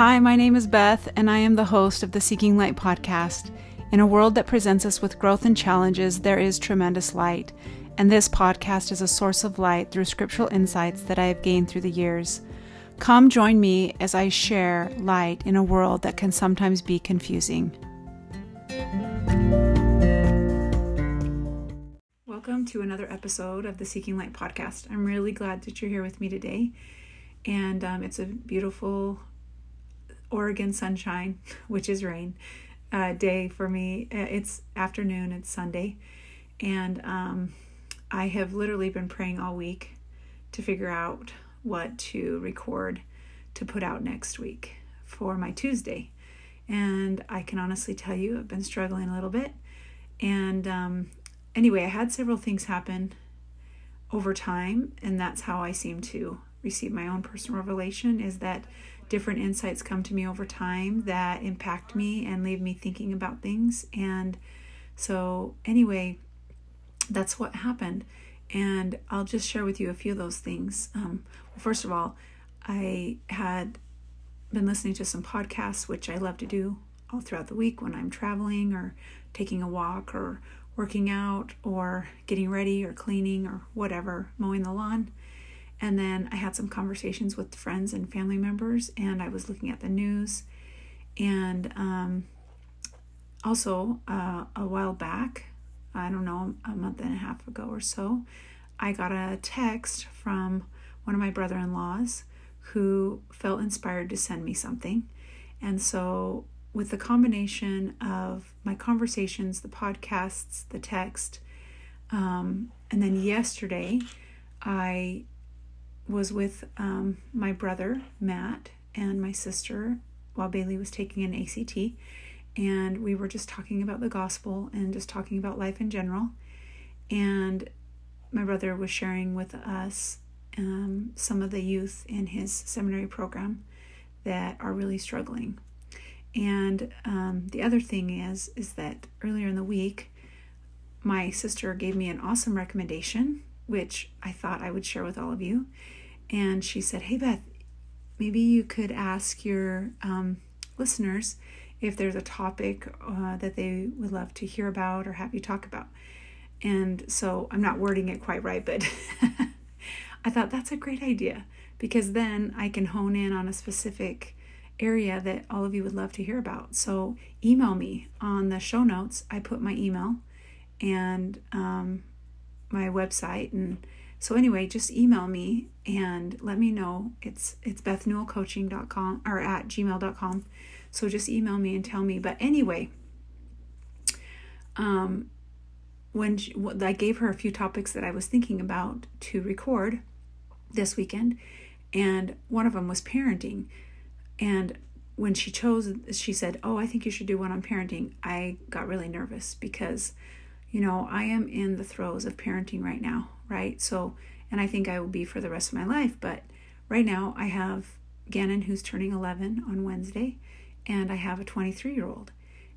Hi, my name is Beth, and I am the host of the Seeking Light podcast. In a world that presents us with growth and challenges, there is tremendous light, and this podcast is a source of light through scriptural insights that I have gained through the years. Come join me as I share light in a world that can sometimes be confusing. Welcome to another episode of the Seeking Light podcast. I'm really glad that you're here with me today. And um, it's a beautiful Oregon sunshine, which is rain, uh, day for me. Uh, it's afternoon, it's Sunday. And um, I have literally been praying all week to figure out what to record to put out next week for my Tuesday. And I can honestly tell you, I've been struggling a little bit. And um, anyway, I had several things happen over time, and that's how I seem to receive my own personal revelation is that different insights come to me over time that impact me and leave me thinking about things. And so, anyway, that's what happened. And I'll just share with you a few of those things. Um, well, first of all, I had been listening to some podcasts, which I love to do all throughout the week when I'm traveling or taking a walk or working out or getting ready or cleaning or whatever, mowing the lawn. And then I had some conversations with friends and family members, and I was looking at the news. And um, also, uh, a while back, I don't know, a month and a half ago or so, I got a text from one of my brother in laws who felt inspired to send me something. And so, with the combination of my conversations, the podcasts, the text, um, and then yesterday, I was with um, my brother Matt and my sister while Bailey was taking an ACT, and we were just talking about the gospel and just talking about life in general. And my brother was sharing with us um, some of the youth in his seminary program that are really struggling. And um, the other thing is, is that earlier in the week, my sister gave me an awesome recommendation, which I thought I would share with all of you and she said, Hey, Beth, maybe you could ask your um, listeners if there's a topic uh, that they would love to hear about or have you talk about. And so I'm not wording it quite right, but I thought that's a great idea because then I can hone in on a specific area that all of you would love to hear about. So email me on the show notes. I put my email and um, my website and so anyway, just email me and let me know. It's it's bethnewellcoaching.com or at gmail.com. So just email me and tell me. But anyway, um, when she, I gave her a few topics that I was thinking about to record this weekend, and one of them was parenting. And when she chose, she said, "Oh, I think you should do one on parenting." I got really nervous because, you know, I am in the throes of parenting right now right? So, and I think I will be for the rest of my life. But right now, I have Gannon, who's turning 11 on Wednesday, and I have a 23 year old.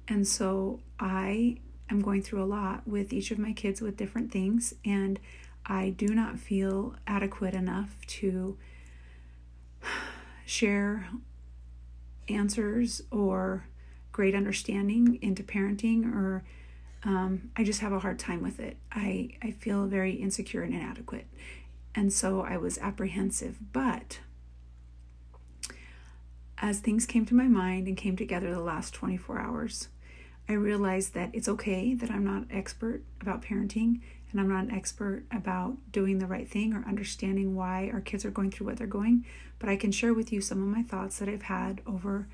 And so I am going through a lot with each of my kids with different things, and I do not feel adequate enough to share answers or great understanding into parenting or um, I just have a hard time with it. I, I feel very insecure and inadequate. And so I was apprehensive. But as things came to my mind and came together the last 24 hours, I realized that it's okay that I'm not expert about parenting and I'm not an expert about doing the right thing or understanding why our kids are going through what they're going, but I can share with you some of my thoughts that I've had over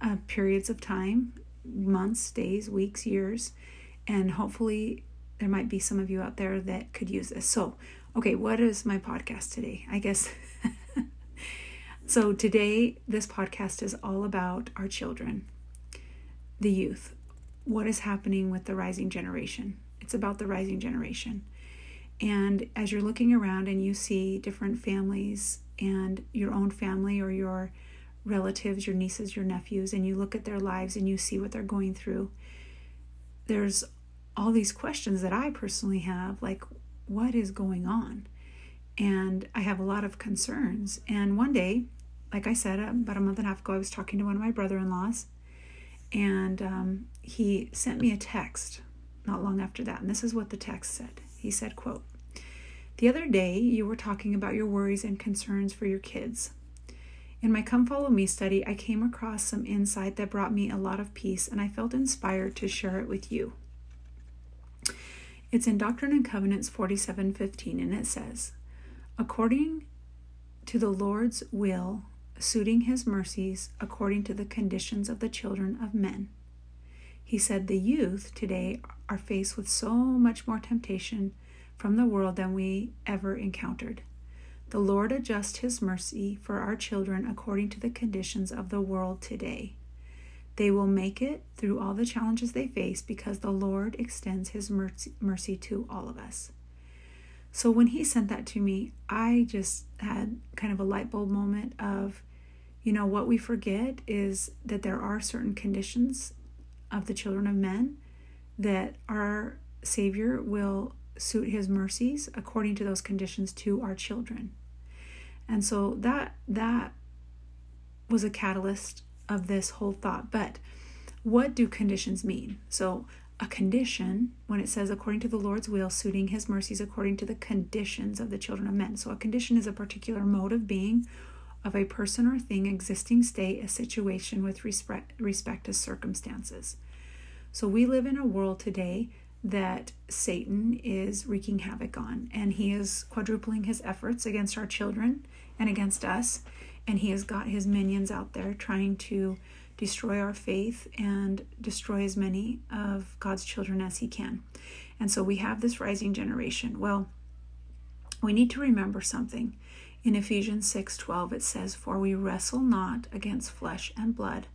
uh, periods of time months, days, weeks, years, and hopefully there might be some of you out there that could use this. So, okay, what is my podcast today? I guess. so, today, this podcast is all about our children, the youth. What is happening with the rising generation? It's about the rising generation. And as you're looking around and you see different families and your own family or your relatives, your nieces, your nephews, and you look at their lives and you see what they're going through, there's all these questions that I personally have like, what is going on? And I have a lot of concerns. And one day, like I said, about a month and a half ago, I was talking to one of my brother in laws, and um, he sent me a text not long after that. And this is what the text said. He said, quote, The other day you were talking about your worries and concerns for your kids. In my Come Follow Me study, I came across some insight that brought me a lot of peace, and I felt inspired to share it with you. It's in Doctrine and Covenants 47:15 and it says, "According to the Lord's will, suiting his mercies according to the conditions of the children of men." He said the youth today are faced with so much more temptation from the world than we ever encountered. The Lord adjusts his mercy for our children according to the conditions of the world today. They will make it through all the challenges they face because the Lord extends his mercy, mercy to all of us. So when he sent that to me, I just had kind of a light bulb moment of, you know, what we forget is that there are certain conditions of the children of men that our Savior will suit his mercies according to those conditions to our children. And so that that was a catalyst of this whole thought. But what do conditions mean? So a condition, when it says according to the Lord's will, suiting his mercies according to the conditions of the children of men. So a condition is a particular mode of being of a person or thing, existing state, a situation with respect, respect to circumstances. So we live in a world today that Satan is wreaking havoc on, and he is quadrupling his efforts against our children and against us. And he has got his minions out there trying to destroy our faith and destroy as many of God's children as he can. And so we have this rising generation. Well, we need to remember something. In Ephesians 6:12 it says, "For we wrestle not against flesh and blood,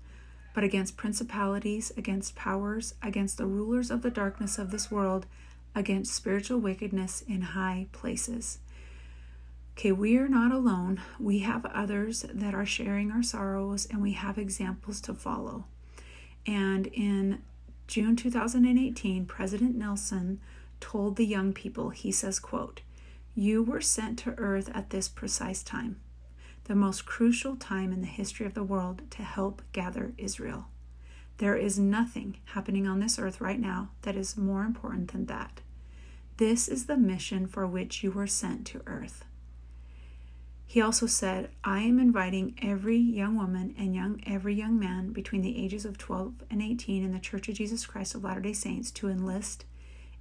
but against principalities, against powers, against the rulers of the darkness of this world, against spiritual wickedness in high places." Okay, we are not alone. We have others that are sharing our sorrows and we have examples to follow. And in June 2018, President Nelson told the young people, he says, quote, "You were sent to earth at this precise time, the most crucial time in the history of the world to help gather Israel. There is nothing happening on this earth right now that is more important than that. This is the mission for which you were sent to earth." He also said, I am inviting every young woman and young every young man between the ages of 12 and 18 in the Church of Jesus Christ of Latter-day Saints to enlist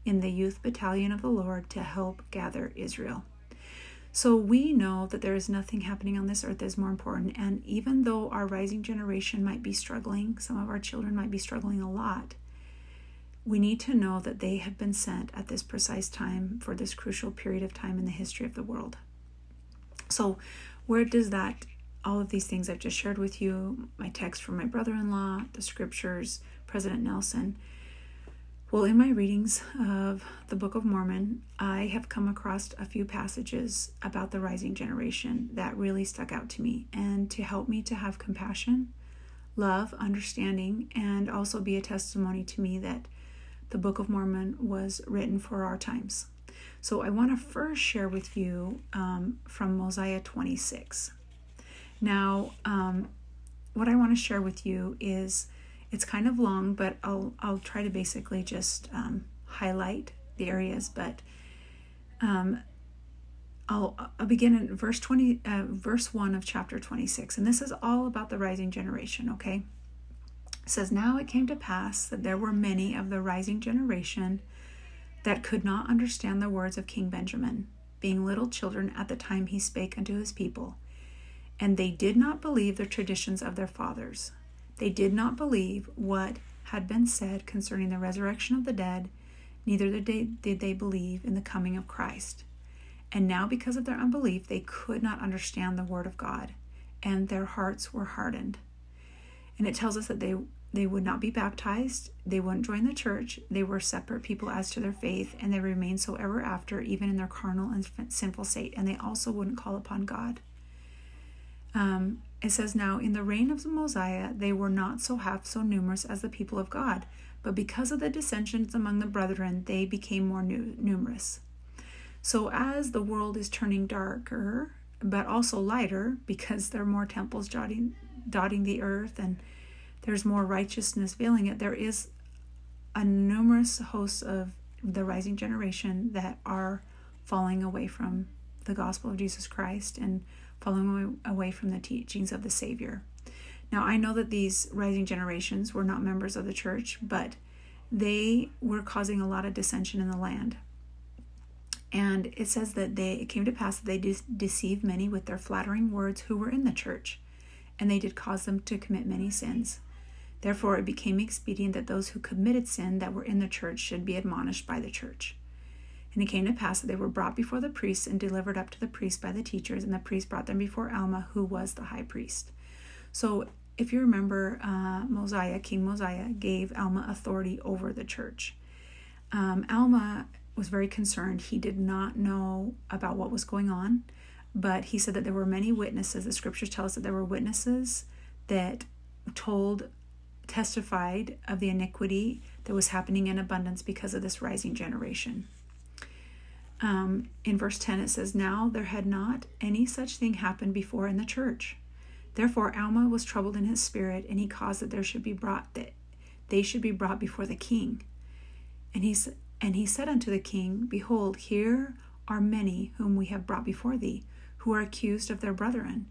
in the youth battalion of the Lord to help gather Israel. So we know that there is nothing happening on this earth that is more important. And even though our rising generation might be struggling, some of our children might be struggling a lot, we need to know that they have been sent at this precise time for this crucial period of time in the history of the world. So, where does that, all of these things I've just shared with you, my text from my brother in law, the scriptures, President Nelson, well, in my readings of the Book of Mormon, I have come across a few passages about the rising generation that really stuck out to me and to help me to have compassion, love, understanding, and also be a testimony to me that the Book of Mormon was written for our times. So I want to first share with you um, from Mosiah 26. Now, um, what I want to share with you is it's kind of long, but I'll I'll try to basically just um, highlight the areas. But um, I'll I'll begin in verse twenty, uh, verse one of chapter twenty six, and this is all about the rising generation. Okay, it says now it came to pass that there were many of the rising generation that could not understand the words of King Benjamin, being little children at the time he spake unto his people. And they did not believe the traditions of their fathers. They did not believe what had been said concerning the resurrection of the dead, neither did they, believe in the coming of Christ. And now, because of their unbelief, they could not understand the word of God, and their hearts were hardened. And it tells us that they they would not be baptized, they wouldn't join the church, they were separate people as to their faith, and they remained so ever after, even in their carnal and sinful state, and they also wouldn't call upon God. Um, it says, Now in the reign of the Mosiah, they were not so half so numerous as the people of God, but because of the dissensions among the brethren, they became more nu- numerous. So as the world is turning darker, but also lighter because there are more temples dotting, dotting the earth and there's more righteousness veiling it. There is a numerous host of the rising generation that are falling away from the gospel of Jesus Christ and falling away from the teachings of the Savior. Now, I know that these rising generations were not members of the church, but they were causing a lot of dissension in the land. And it says that they it came to pass that they de- deceived many with their flattering words who were in the church, and they did cause them to commit many sins. Therefore, it became expedient that those who committed sin that were in the church should be admonished by the church. And it came to pass that they were brought before the priests and delivered up to the priests by the teachers, and the priests brought them before Alma, who was the high priest. So, if you remember, uh, Mosiah, King Mosiah, gave Alma authority over the church. Um, Alma was very concerned. He did not know about what was going on, but he said that there were many witnesses. The scriptures tell us that there were witnesses that told testified of the iniquity that was happening in abundance because of this rising generation. Um, in verse 10, it says, Now there had not any such thing happened before in the church. Therefore, Alma was troubled in his spirit, and he caused that there should be brought that they should be brought before the king. And he and he said unto the king, Behold, here are many whom we have brought before thee, who are accused of their brethren.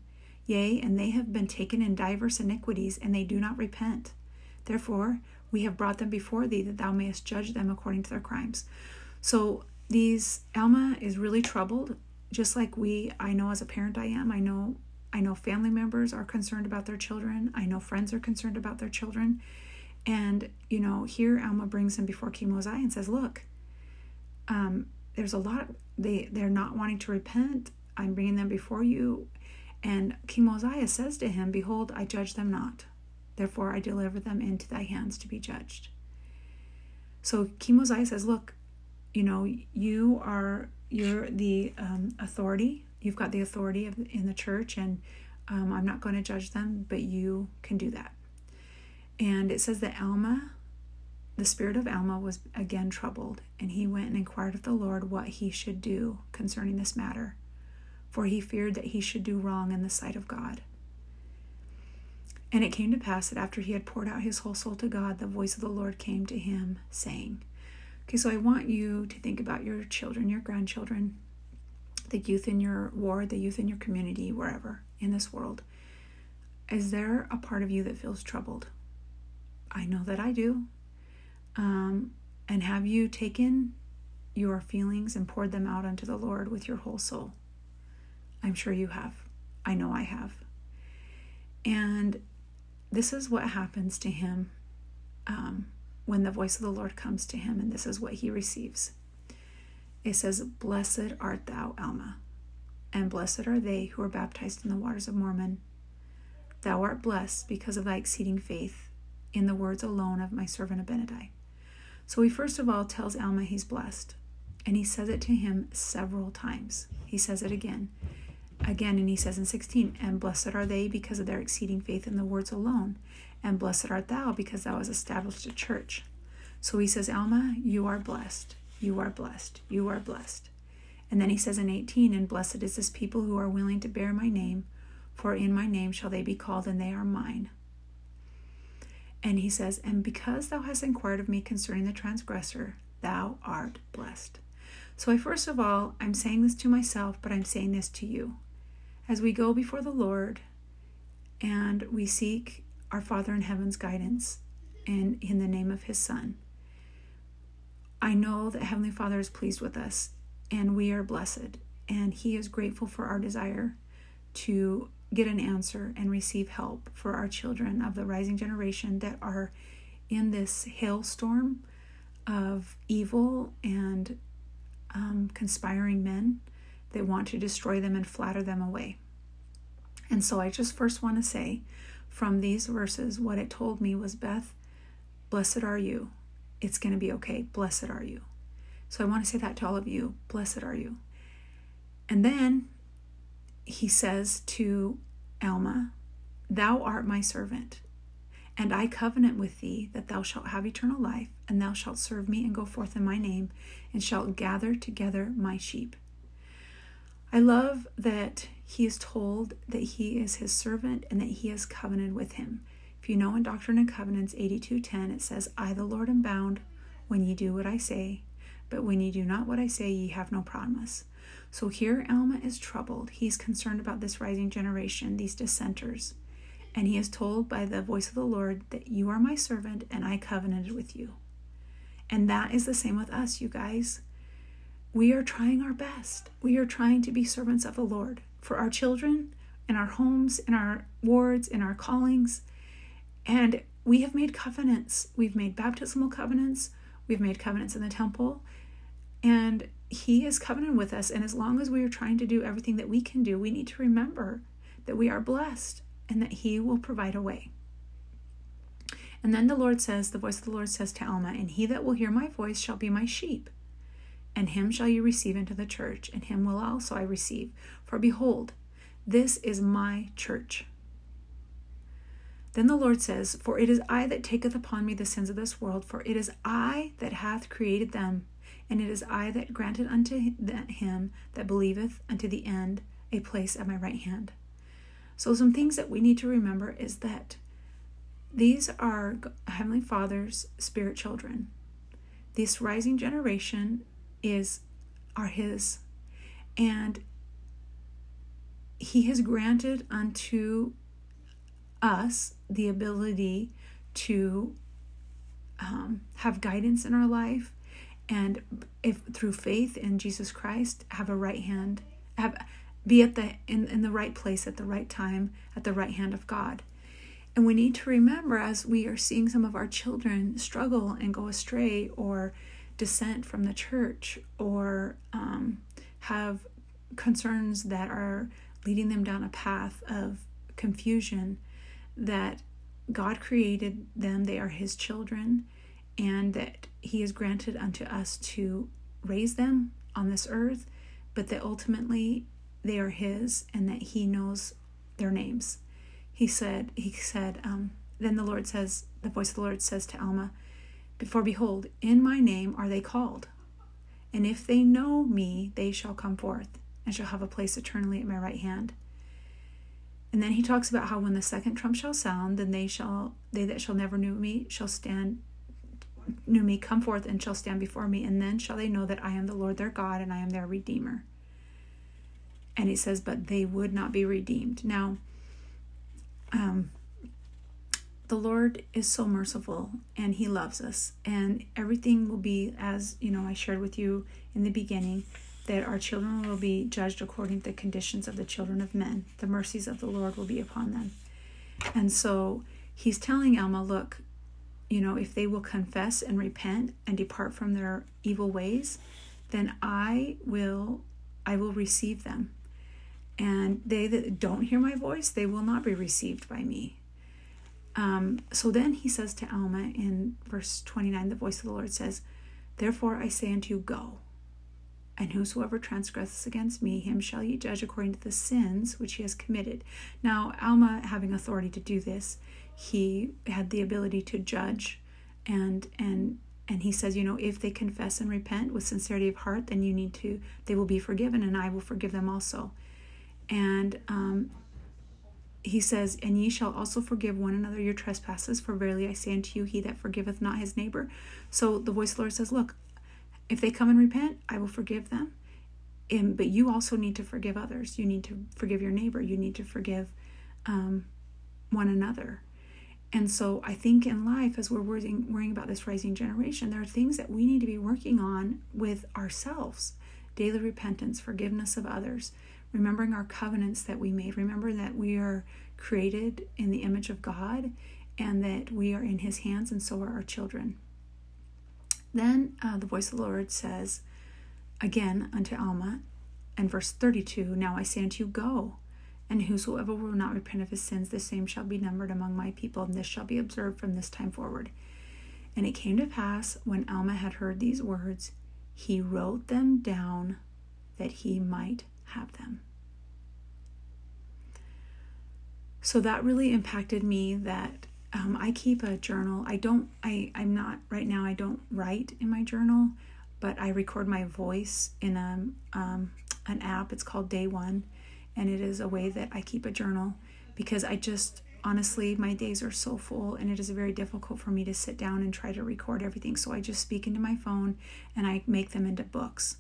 Yea, and they have been taken in divers iniquities, and they do not repent. Therefore, we have brought them before thee that thou mayest judge them according to their crimes. So these Alma is really troubled, just like we I know as a parent I am. I know I know family members are concerned about their children. I know friends are concerned about their children. And, you know, here Alma brings him before King Mosiah and says, Look, um, there's a lot, they, they're not wanting to repent. I'm bringing them before you. And King Mosiah says to him, Behold, I judge them not. Therefore, I deliver them into thy hands to be judged. So King Mosiah says, Look, you know, you are you're the um, authority. You've got the authority of, in the church, and um, I'm not going to judge them, but you can do that. And it says that Alma, the spirit of Alma, was again troubled, and he went and inquired of the Lord what he should do concerning this matter, for he feared that he should do wrong in the sight of God. And it came to pass that after he had poured out his whole soul to God, the voice of the Lord came to him, saying, Okay, so I want you to think about your children, your grandchildren, the youth in your ward, the youth in your community, wherever in this world. Is there a part of you that feels troubled? I know that I do. Um, and have you taken your feelings and poured them out unto the Lord with your whole soul? I'm sure you have. I know I have. And this is what happens to him um, when the voice of the Lord comes to him, and this is what he receives. It says, Blessed art thou, Alma, and blessed are they who are baptized in the waters of Mormon. Thou art blessed because of thy exceeding faith in the words alone of my servant Abinadi. So he first of all tells Alma he's blessed, and he says it to him several times. He says it again again, and he says in 16, And blessed are they because of their exceeding faith in the words alone, and blessed art thou because thou hast established a church. So he says, Alma, you are blessed, you are blessed, you are blessed. And then he says in 18, And blessed is this people who are willing to bear my name, for in my name shall they be called, and they are mine. And he says, And because thou hast inquired of me concerning the transgressor, thou art blessed. So I first of all, I'm saying this to myself, but I'm saying this to you as we go before the Lord and we seek our Father in heaven's guidance and in the name of his Son. I know that Heavenly Father is pleased with us and we are blessed, and He is grateful for our desire to get an answer and receive help for our children of the rising generation that are in this hailstorm of evil and um, conspiring men they want to destroy them and flatter them away. And so I just first want to say from these verses, what it told me was Beth, blessed are you. It's going to be okay. Blessed are you. So I want to say that to all of you. Blessed are you. And then he says to Alma, Thou art my servant, and I covenant with thee that thou shalt have eternal life, and thou shalt serve me and go forth in my name, and shalt gather together my sheep. I love that he is told that he is his servant and that he has covenanted with him. If you know in Doctrine and Covenants 82:10 it says, "I the Lord am bound when ye do what I say, but when ye do not what I say, ye have no promise." So here Alma is troubled. He's concerned about this rising generation, these dissenters. And he is told by the voice of the Lord that you are my servant and I covenanted with you. And that is the same with us, you guys. We are trying our best. We are trying to be servants of the Lord for our children, in our homes, in our wards, in our callings. And we have made covenants. We've made baptismal covenants. We've made covenants in the temple. And he is covenant with us. And as long as we are trying to do everything that we can do, we need to remember that we are blessed and that he will provide a way. And then the Lord says, the voice of the Lord says to Alma, And he that will hear my voice shall be my sheep, and him shall you receive into the church, and him will also I receive. For behold, this is my church. Then the Lord says, For it is I that taketh upon me the sins of this world, for it is I that hath created them, and it is I that granted unto him that believeth unto the end a place at my right hand. So, some things that we need to remember is that these are Heavenly Father's spirit children. This rising generation is are His, and He has granted unto us the ability to um, have guidance in our life, and if through faith in Jesus Christ, have a right hand, have be at the in, in the right place at the right time at the right hand of God. And we need to remember as we are seeing some of our children struggle and go astray or dissent from the church or um, have concerns that are leading them down a path of confusion, that God created them, they are His children, and that He has granted unto us to raise them on this earth, but that ultimately they are his and that he knows their names. He said, he said, um, then the Lord says, the voice of the Lord says to Alma, For behold, in my name are they called. And if they know me, they shall come forth and shall have a place eternally at my right hand. And then he talks about how when the second trump shall sound, then they shall they that shall never knew me shall stand knew me come forth and shall stand before me, and then shall they know that I am the Lord their God and I am their Redeemer. And he says, but they would not be redeemed. Now, um, the Lord is so merciful and He loves us, and everything will be as you know. I shared with you in the beginning that our children will be judged according to the conditions of the children of men. The mercies of the Lord will be upon them. And so He's telling Alma, look, you know, if they will confess and repent and depart from their evil ways, then I will I will receive them and they that don't hear my voice, they will not be received by me. Um, so then he says to Alma in verse 29, the voice of the Lord says, Therefore I say unto you, Go. And whosoever transgresses against me, him shall ye judge according to the sins which he has committed. Now, Alma, having authority to do this, he had the ability to judge and and and he says you know if they confess and repent with sincerity of heart then you need to they will be forgiven and i will forgive them also and um, he says, And ye shall also forgive one another your trespasses, for verily I say unto you, he that forgiveth not his neighbor. So the voice of the Lord says, Look, if they come and repent, I will forgive them. And, but you also need to forgive others. You need to forgive your neighbor. You need to forgive um, one another. And so I think in life, as we're worrying, worrying about this rising generation, there are things that we need to be working on with ourselves daily repentance, forgiveness of others, remembering our covenants that we made. Remember that we are created in the image of God and that we are in His hands, and so are our children. Then uh, the voice of the Lord says again unto Alma, and verse 32 Now I say unto you, Go, and whosoever will not repent of his sins, the same shall be numbered among my people, and this shall be observed from this time forward. And it came to pass, when Alma had heard these words, he wrote them down that he might have them. So that really impacted me that um, I keep a journal. I don't, I, I'm not, right now, I don't write in my journal, but I record my voice in a, um, an app. It's called Day One, and it is a way that I keep a journal because I just honestly, my days are so full and it is very difficult for me to sit down and try to record everything. So I just speak into my phone and I make them into books.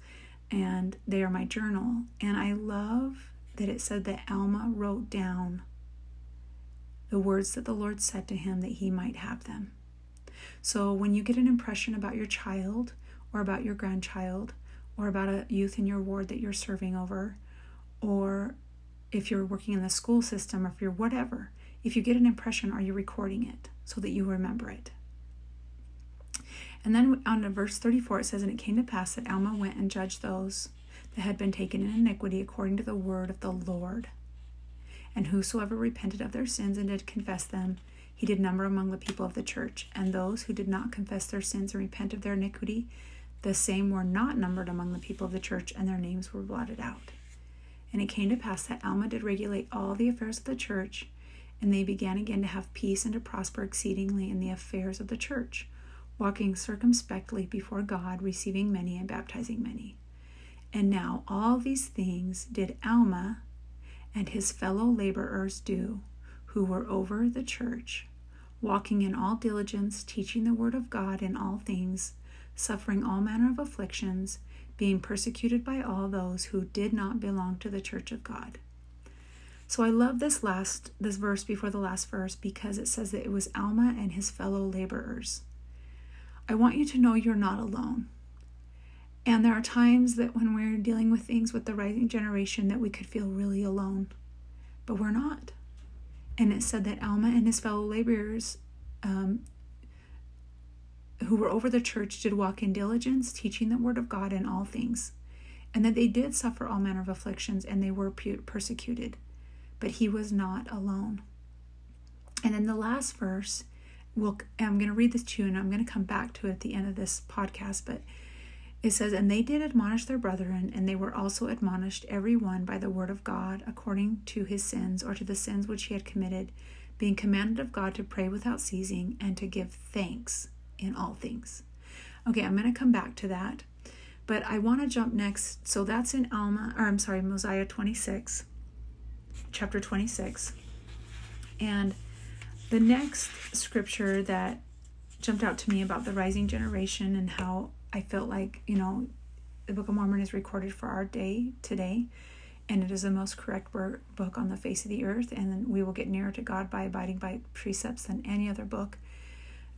And they are my journal. And I love that it said that Alma wrote down the words that the Lord said to him that he might have them. So when you get an impression about your child or about your grandchild or about a youth in your ward that you're serving over, or if you're working in the school system or if you're whatever, if you get an impression, are you recording it so that you remember it? And then on verse 34, it says, And it came to pass that Alma went and judged those that had been taken in iniquity according to the word of the Lord. And whosoever repented of their sins and did confess them, he did number among the people of the church. And those who did not confess their sins and repent of their iniquity, the same were not numbered among the people of the church, and their names were blotted out. And it came to pass that Alma did regulate all the affairs of the church, and they began again to have peace and to prosper exceedingly in the affairs of the church, walking circumspectly before God, receiving many and baptizing many. And now all these things did Alma and his fellow laborers do, who were over the church, walking in all diligence, teaching the word of God in all things, suffering all manner of afflictions, being persecuted by all those who did not belong to the church of God. So I love this last this verse before the last verse because it says that it was Alma and his fellow laborers. I want you to know you're not alone. And there are times that when we're dealing with things with the rising generation that we could feel really alone, but we're not. And it said that Alma and his fellow laborers um, who were over the church did walk in diligence, teaching the word of God in all things, and that they did suffer all manner of afflictions and they were persecuted but he was not alone. And in the last verse, we'll, I'm going to read this to you and I'm going to come back to it at the end of this podcast, but it says, And they did admonish their brethren, and they were also admonished every one by the word of God, according to his sins or to the sins which he had committed, being commanded of God to pray without ceasing and to give thanks in all things. Okay, I'm going to come back to that, but I want to jump next. So that's in Alma, or I'm sorry, Mosiah 26 chapter 26. And the next scripture that jumped out to me about the rising generation and how I felt like, you know, the Book of Mormon is recorded for our day today, and it is the most correct book on the face of the earth, and we will get nearer to God by abiding by precepts than any other book.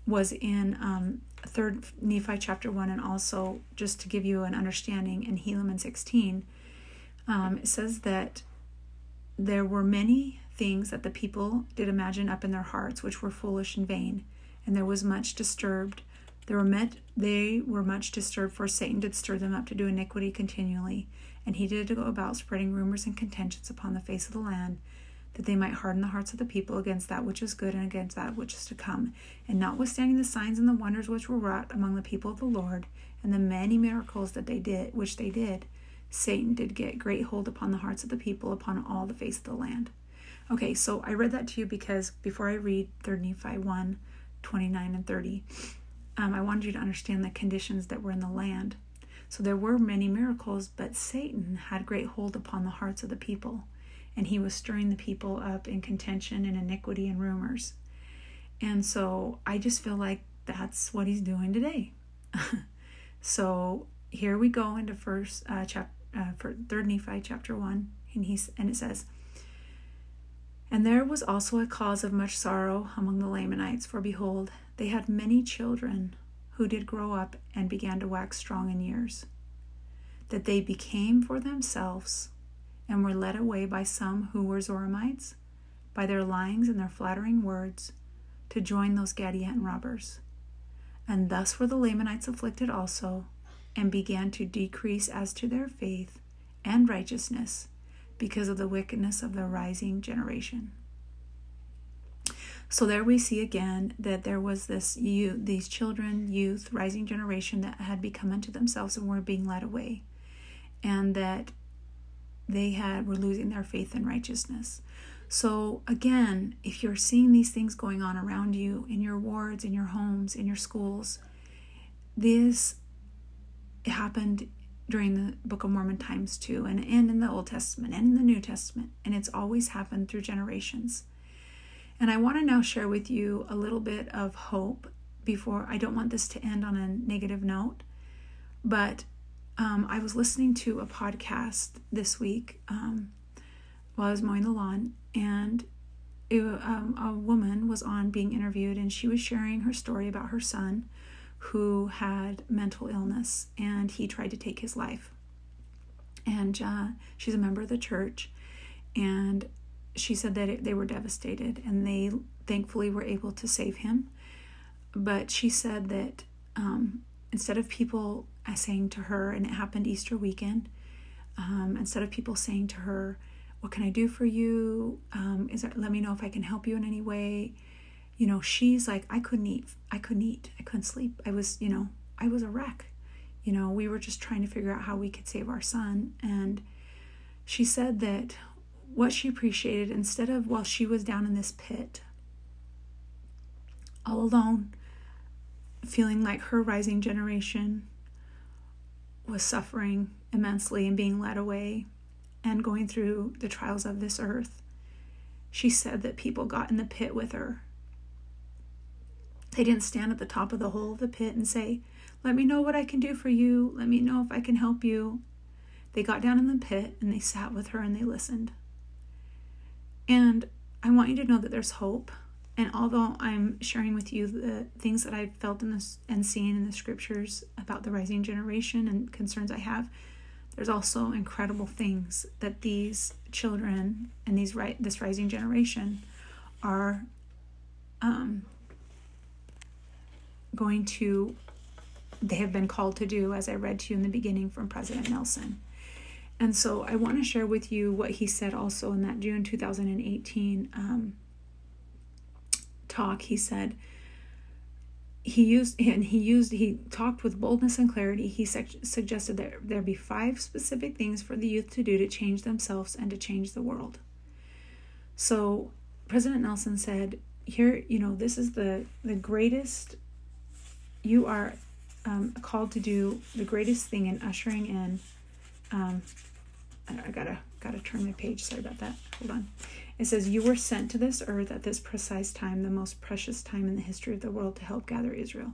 Was in um, Third Nephi chapter one, and also just to give you an understanding in Helaman sixteen, um, it says that there were many things that the people did imagine up in their hearts, which were foolish and vain, and there was much disturbed. There were met, they were much disturbed, for Satan did stir them up to do iniquity continually, and he did go about spreading rumors and contentions upon the face of the land, that they might harden the hearts of the people against that which is good and against that which is to come. And notwithstanding the signs and the wonders which were wrought among the people of the Lord, and the many miracles that they did, which they did, Satan did get great hold upon the hearts of the people upon all the face of the land. Okay, so I read that to you because before I read 3 Nephi 1 29 and 30, um, I wanted you to understand the conditions that were in the land. So there were many miracles, but Satan had great hold upon the hearts of the people, and he was stirring the people up in contention and iniquity and rumors. And so I just feel like that's what he's doing today. so here we go into first uh, chapter uh, for third Nephi chapter one, and he's and it says, and there was also a cause of much sorrow among the Lamanites, for behold, they had many children who did grow up and began to wax strong in years, that they became for themselves and were led away by some who were Zoramites, by their lyings and their flattering words, to join those Gadianton robbers. And thus were the Lamanites afflicted also, and began to decrease as to their faith and righteousness because of the wickedness of the rising generation. So there we see again that there was this youth, these children, youth, rising generation that had become unto themselves and were being led away, and that they had were losing their faith and righteousness. So again, if you're seeing these things going on around you in your wards, in your homes, in your schools, this happened during the Book of Mormon times too, and, and in the Old Testament and in the New Testament, and it's always happened through generations. And I want to now share with you a little bit of hope before I don't want this to end on a negative note, but um, I was listening to a podcast this week um, while I was mowing the lawn, and it, um, a woman was on being interviewed, and she was sharing her story about her son who had mental illness and he tried to take his life. And uh, she's a member of the church, and she said that it, they were devastated and they thankfully were able to save him. But she said that um, instead of people saying to her, and it happened Easter weekend, um, instead of people saying to her, "What can I do for you? Um, is there, let me know if I can help you in any way." You know, she's like, I couldn't eat. I couldn't eat. I couldn't sleep. I was, you know, I was a wreck. You know, we were just trying to figure out how we could save our son. And she said that what she appreciated, instead of while she was down in this pit, all alone, feeling like her rising generation was suffering immensely and being led away and going through the trials of this earth, she said that people got in the pit with her they didn't stand at the top of the hole of the pit and say, Let me know what I can do for you. Let me know if I can help you. They got down in the pit and they sat with her and they listened. And I want you to know that there's hope. And although I'm sharing with you the things that I've felt in this and seen in the scriptures about the rising generation and concerns I have, there's also incredible things that these children and these right this rising generation are um, going to, they have been called to do, as I read to you in the beginning from President Nelson. And so I want to share with you what he said also in that June 2018 um, talk. He said, he used and he used he talked with boldness and clarity he su- suggested that there be five specific things for the youth to do to change themselves and to change the world so president nelson said here you know this is the the greatest you are um, called to do the greatest thing in ushering in. Um, I gotta gotta turn my page. Sorry about that. Hold on. It says you were sent to this earth at this precise time, the most precious time in the history of the world, to help gather Israel.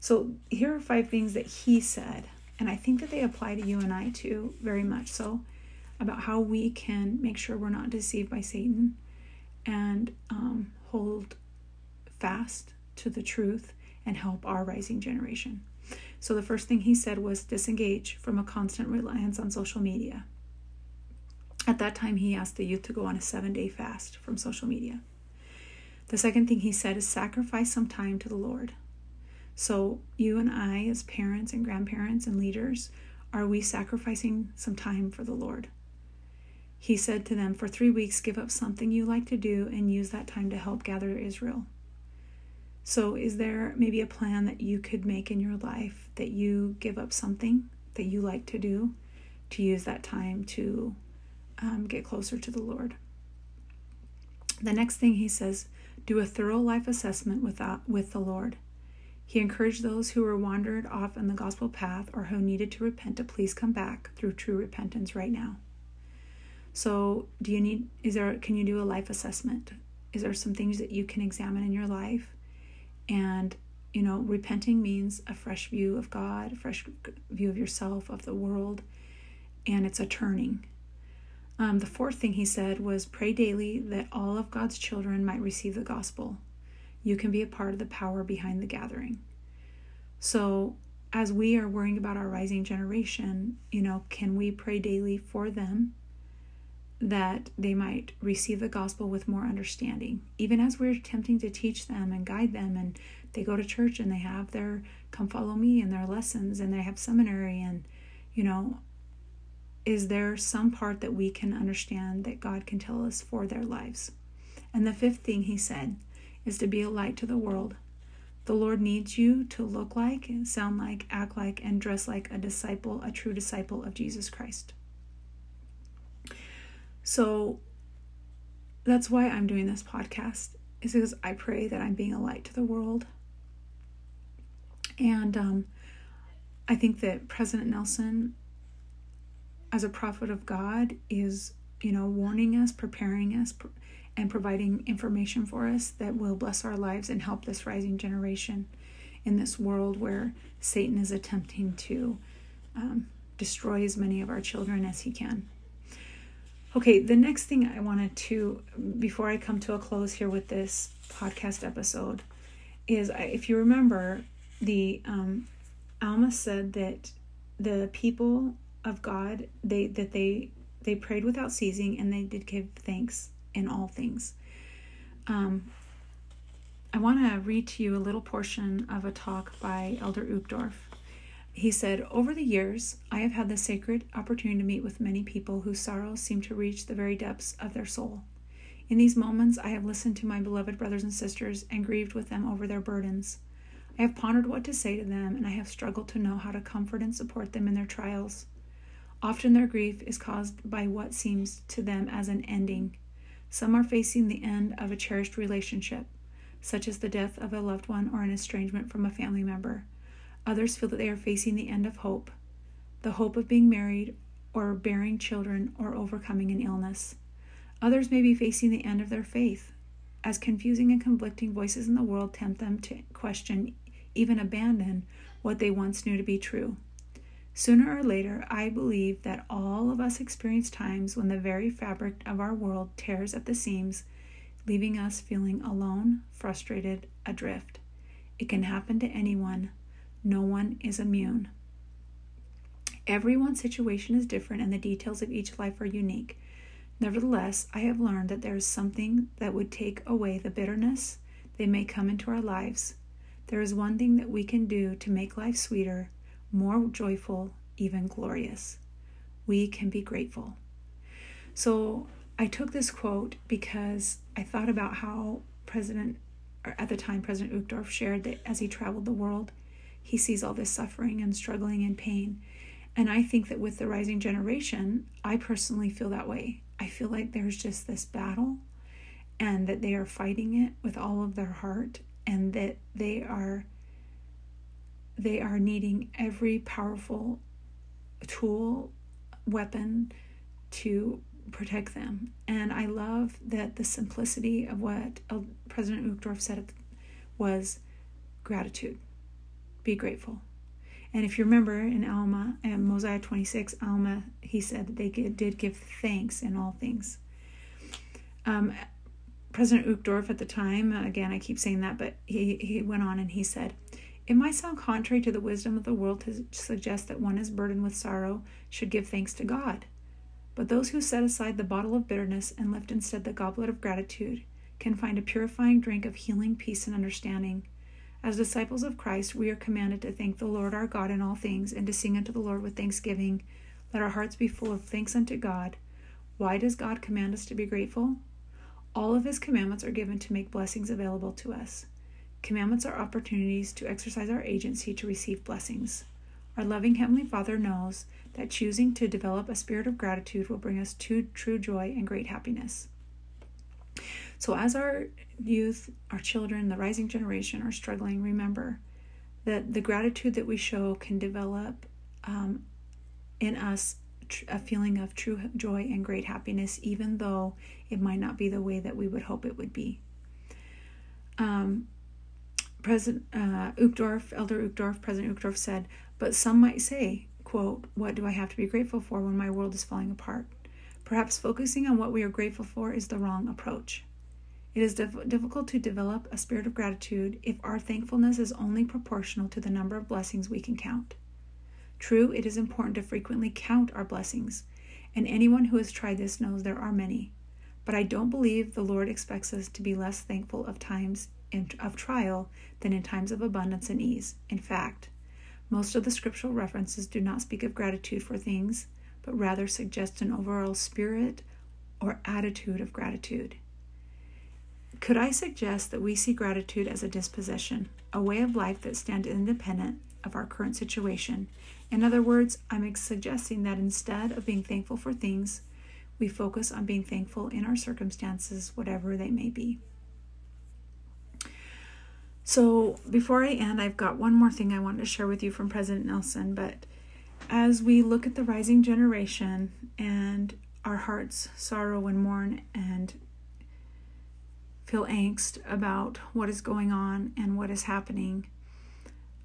So here are five things that he said, and I think that they apply to you and I too very much. So about how we can make sure we're not deceived by Satan and um, hold fast to the truth and help our rising generation. So, the first thing he said was disengage from a constant reliance on social media. At that time, he asked the youth to go on a seven day fast from social media. The second thing he said is sacrifice some time to the Lord. So, you and I, as parents and grandparents and leaders, are we sacrificing some time for the Lord? He said to them, For three weeks, give up something you like to do and use that time to help gather Israel. So, is there maybe a plan that you could make in your life that you give up something that you like to do to use that time to um, get closer to the Lord? The next thing he says, do a thorough life assessment with, that, with the Lord. He encouraged those who were wandered off in the gospel path or who needed to repent to please come back through true repentance right now. So, do you need is there can you do a life assessment? Is there some things that you can examine in your life and, you know, repenting means a fresh view of God, a fresh view of yourself, of the world, and it's a turning. Um, the fourth thing he said was pray daily that all of God's children might receive the gospel. You can be a part of the power behind the gathering. So, as we are worrying about our rising generation, you know, can we pray daily for them that they might receive the gospel with more understanding. Even as we're attempting to teach them and guide them, and they go to church and they have their come follow me and their lessons and they have seminary, and you know, is there some part that we can understand that God can tell us for their lives? And the fifth thing he said is to be a light to the world. The Lord needs you to look like, sound like, act like, and dress like a disciple, a true disciple of Jesus Christ. So that's why I'm doing this podcast, is because I pray that I'm being a light to the world. And um, I think that President Nelson as a prophet of God, is, you know, warning us, preparing us, and providing information for us that will bless our lives and help this rising generation in this world where Satan is attempting to um, destroy as many of our children as he can. Okay, the next thing I wanted to, before I come to a close here with this podcast episode, is if you remember, the um, Alma said that the people of God they that they they prayed without ceasing and they did give thanks in all things. Um, I want to read to you a little portion of a talk by Elder Uchtdorf. He said, Over the years, I have had the sacred opportunity to meet with many people whose sorrows seem to reach the very depths of their soul. In these moments, I have listened to my beloved brothers and sisters and grieved with them over their burdens. I have pondered what to say to them, and I have struggled to know how to comfort and support them in their trials. Often their grief is caused by what seems to them as an ending. Some are facing the end of a cherished relationship such as the death of a loved one or an estrangement from a family member. Others feel that they are facing the end of hope, the hope of being married or bearing children or overcoming an illness. Others may be facing the end of their faith, as confusing and conflicting voices in the world tempt them to question, even abandon, what they once knew to be true. Sooner or later, I believe that all of us experience times when the very fabric of our world tears at the seams leaving us feeling alone, frustrated, adrift. It can happen to anyone. No one is immune. Everyone's situation is different and the details of each life are unique. Nevertheless, I have learned that there is something that would take away the bitterness they may come into our lives. There is one thing that we can do to make life sweeter, more joyful, even glorious. We can be grateful. So, I took this quote because I thought about how President, or at the time, President Uchtdorf shared that as he traveled the world, he sees all this suffering and struggling and pain. And I think that with the rising generation, I personally feel that way. I feel like there's just this battle and that they are fighting it with all of their heart and that they are they are needing every powerful tool weapon to protect them. And I love that the simplicity of what President Uchtdorf said was gratitude. Be grateful. And if you remember in Alma, in Mosiah 26, Alma, he said that they did give thanks in all things. Um, President Uchtdorf at the time, again, I keep saying that, but he, he went on and he said, It might sound contrary to the wisdom of the world to suggest that one is burdened with sorrow should give thanks to God. But those who set aside the bottle of bitterness and lift instead the goblet of gratitude can find a purifying drink of healing, peace, and understanding. As disciples of Christ, we are commanded to thank the Lord our God in all things and to sing unto the Lord with thanksgiving. Let our hearts be full of thanks unto God. Why does God command us to be grateful? All of His commandments are given to make blessings available to us. Commandments are opportunities to exercise our agency to receive blessings. Our loving Heavenly Father knows that choosing to develop a spirit of gratitude will bring us to true joy and great happiness. So, as our youth, our children, the rising generation are struggling, remember that the gratitude that we show can develop um, in us a feeling of true joy and great happiness, even though it might not be the way that we would hope it would be. Um, President uh, Uchtdorf, Elder Uchtdorf, President Uchtdorf said, but some might say, quote, What do I have to be grateful for when my world is falling apart? Perhaps focusing on what we are grateful for is the wrong approach. It is dif- difficult to develop a spirit of gratitude if our thankfulness is only proportional to the number of blessings we can count. True, it is important to frequently count our blessings, and anyone who has tried this knows there are many. But I don't believe the Lord expects us to be less thankful of times of trial than in times of abundance and ease. In fact, most of the scriptural references do not speak of gratitude for things, but rather suggest an overall spirit or attitude of gratitude. Could I suggest that we see gratitude as a disposition, a way of life that stands independent of our current situation? In other words, I'm suggesting that instead of being thankful for things, we focus on being thankful in our circumstances, whatever they may be. So, before I end, I've got one more thing I want to share with you from President Nelson, but as we look at the rising generation and our hearts sorrow and mourn and feel angst about what is going on and what is happening,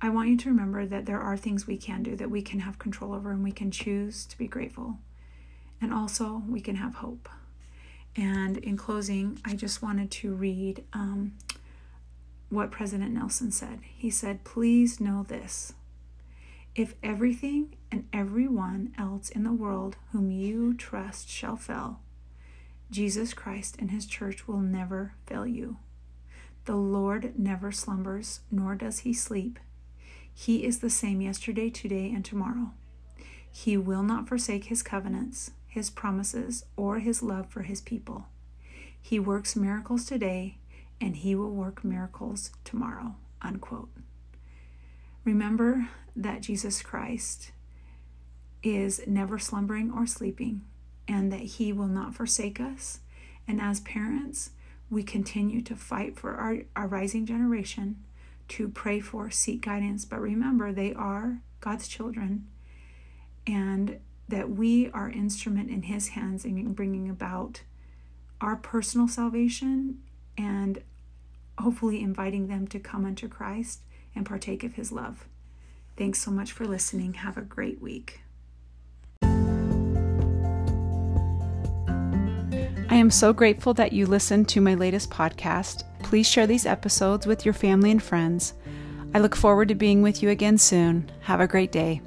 I want you to remember that there are things we can do that we can have control over and we can choose to be grateful. And also, we can have hope. And in closing, I just wanted to read um, what President Nelson said. He said, Please know this. If everything and everyone else in the world whom you trust shall fail, Jesus Christ and his church will never fail you. The Lord never slumbers, nor does he sleep. He is the same yesterday, today, and tomorrow. He will not forsake his covenants, his promises, or his love for his people. He works miracles today, and he will work miracles tomorrow. Unquote. Remember that Jesus Christ is never slumbering or sleeping, and that he will not forsake us. And as parents, we continue to fight for our, our rising generation to pray for, seek guidance. But remember, they are God's children, and that we are instrument in His hands in bringing about our personal salvation and hopefully inviting them to come unto Christ and partake of His love. Thanks so much for listening. Have a great week. I am so grateful that you listened to my latest podcast. Please share these episodes with your family and friends. I look forward to being with you again soon. Have a great day.